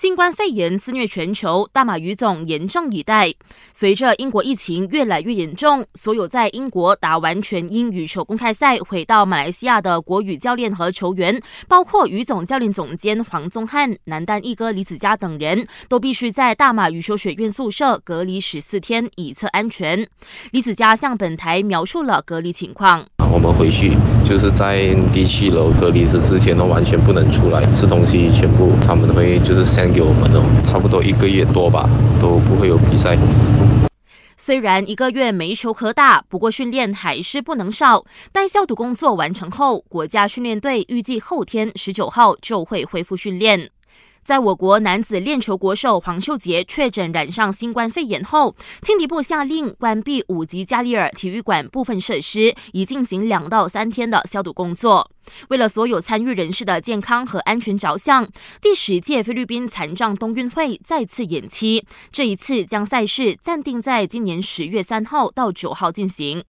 新冠肺炎肆虐全球，大马羽总严阵以待。随着英国疫情越来越严重，所有在英国打完全英羽球公开赛回到马来西亚的国羽教练和球员，包括羽总教练总监黄宗汉、男单一哥李子嘉等人，都必须在大马羽球学院宿舍隔离十四天，以测安全。李子嘉向本台描述了隔离情况。我们回去就是在第七楼隔离十四天都完全不能出来，吃东西全部他们会就是先给我们哦，差不多一个月多吧，都不会有比赛。虽然一个月没球可打，不过训练还是不能少。待消毒工作完成后，国家训练队预计后天十九号就会恢复训练。在我国男子链球国手黄秀杰确诊染上新冠肺炎后，青体部下令关闭五级加里尔体育馆部分设施，以进行两到三天的消毒工作。为了所有参与人士的健康和安全着想，第十届菲律宾残障冬运会再次延期，这一次将赛事暂定在今年十月三号到九号进行。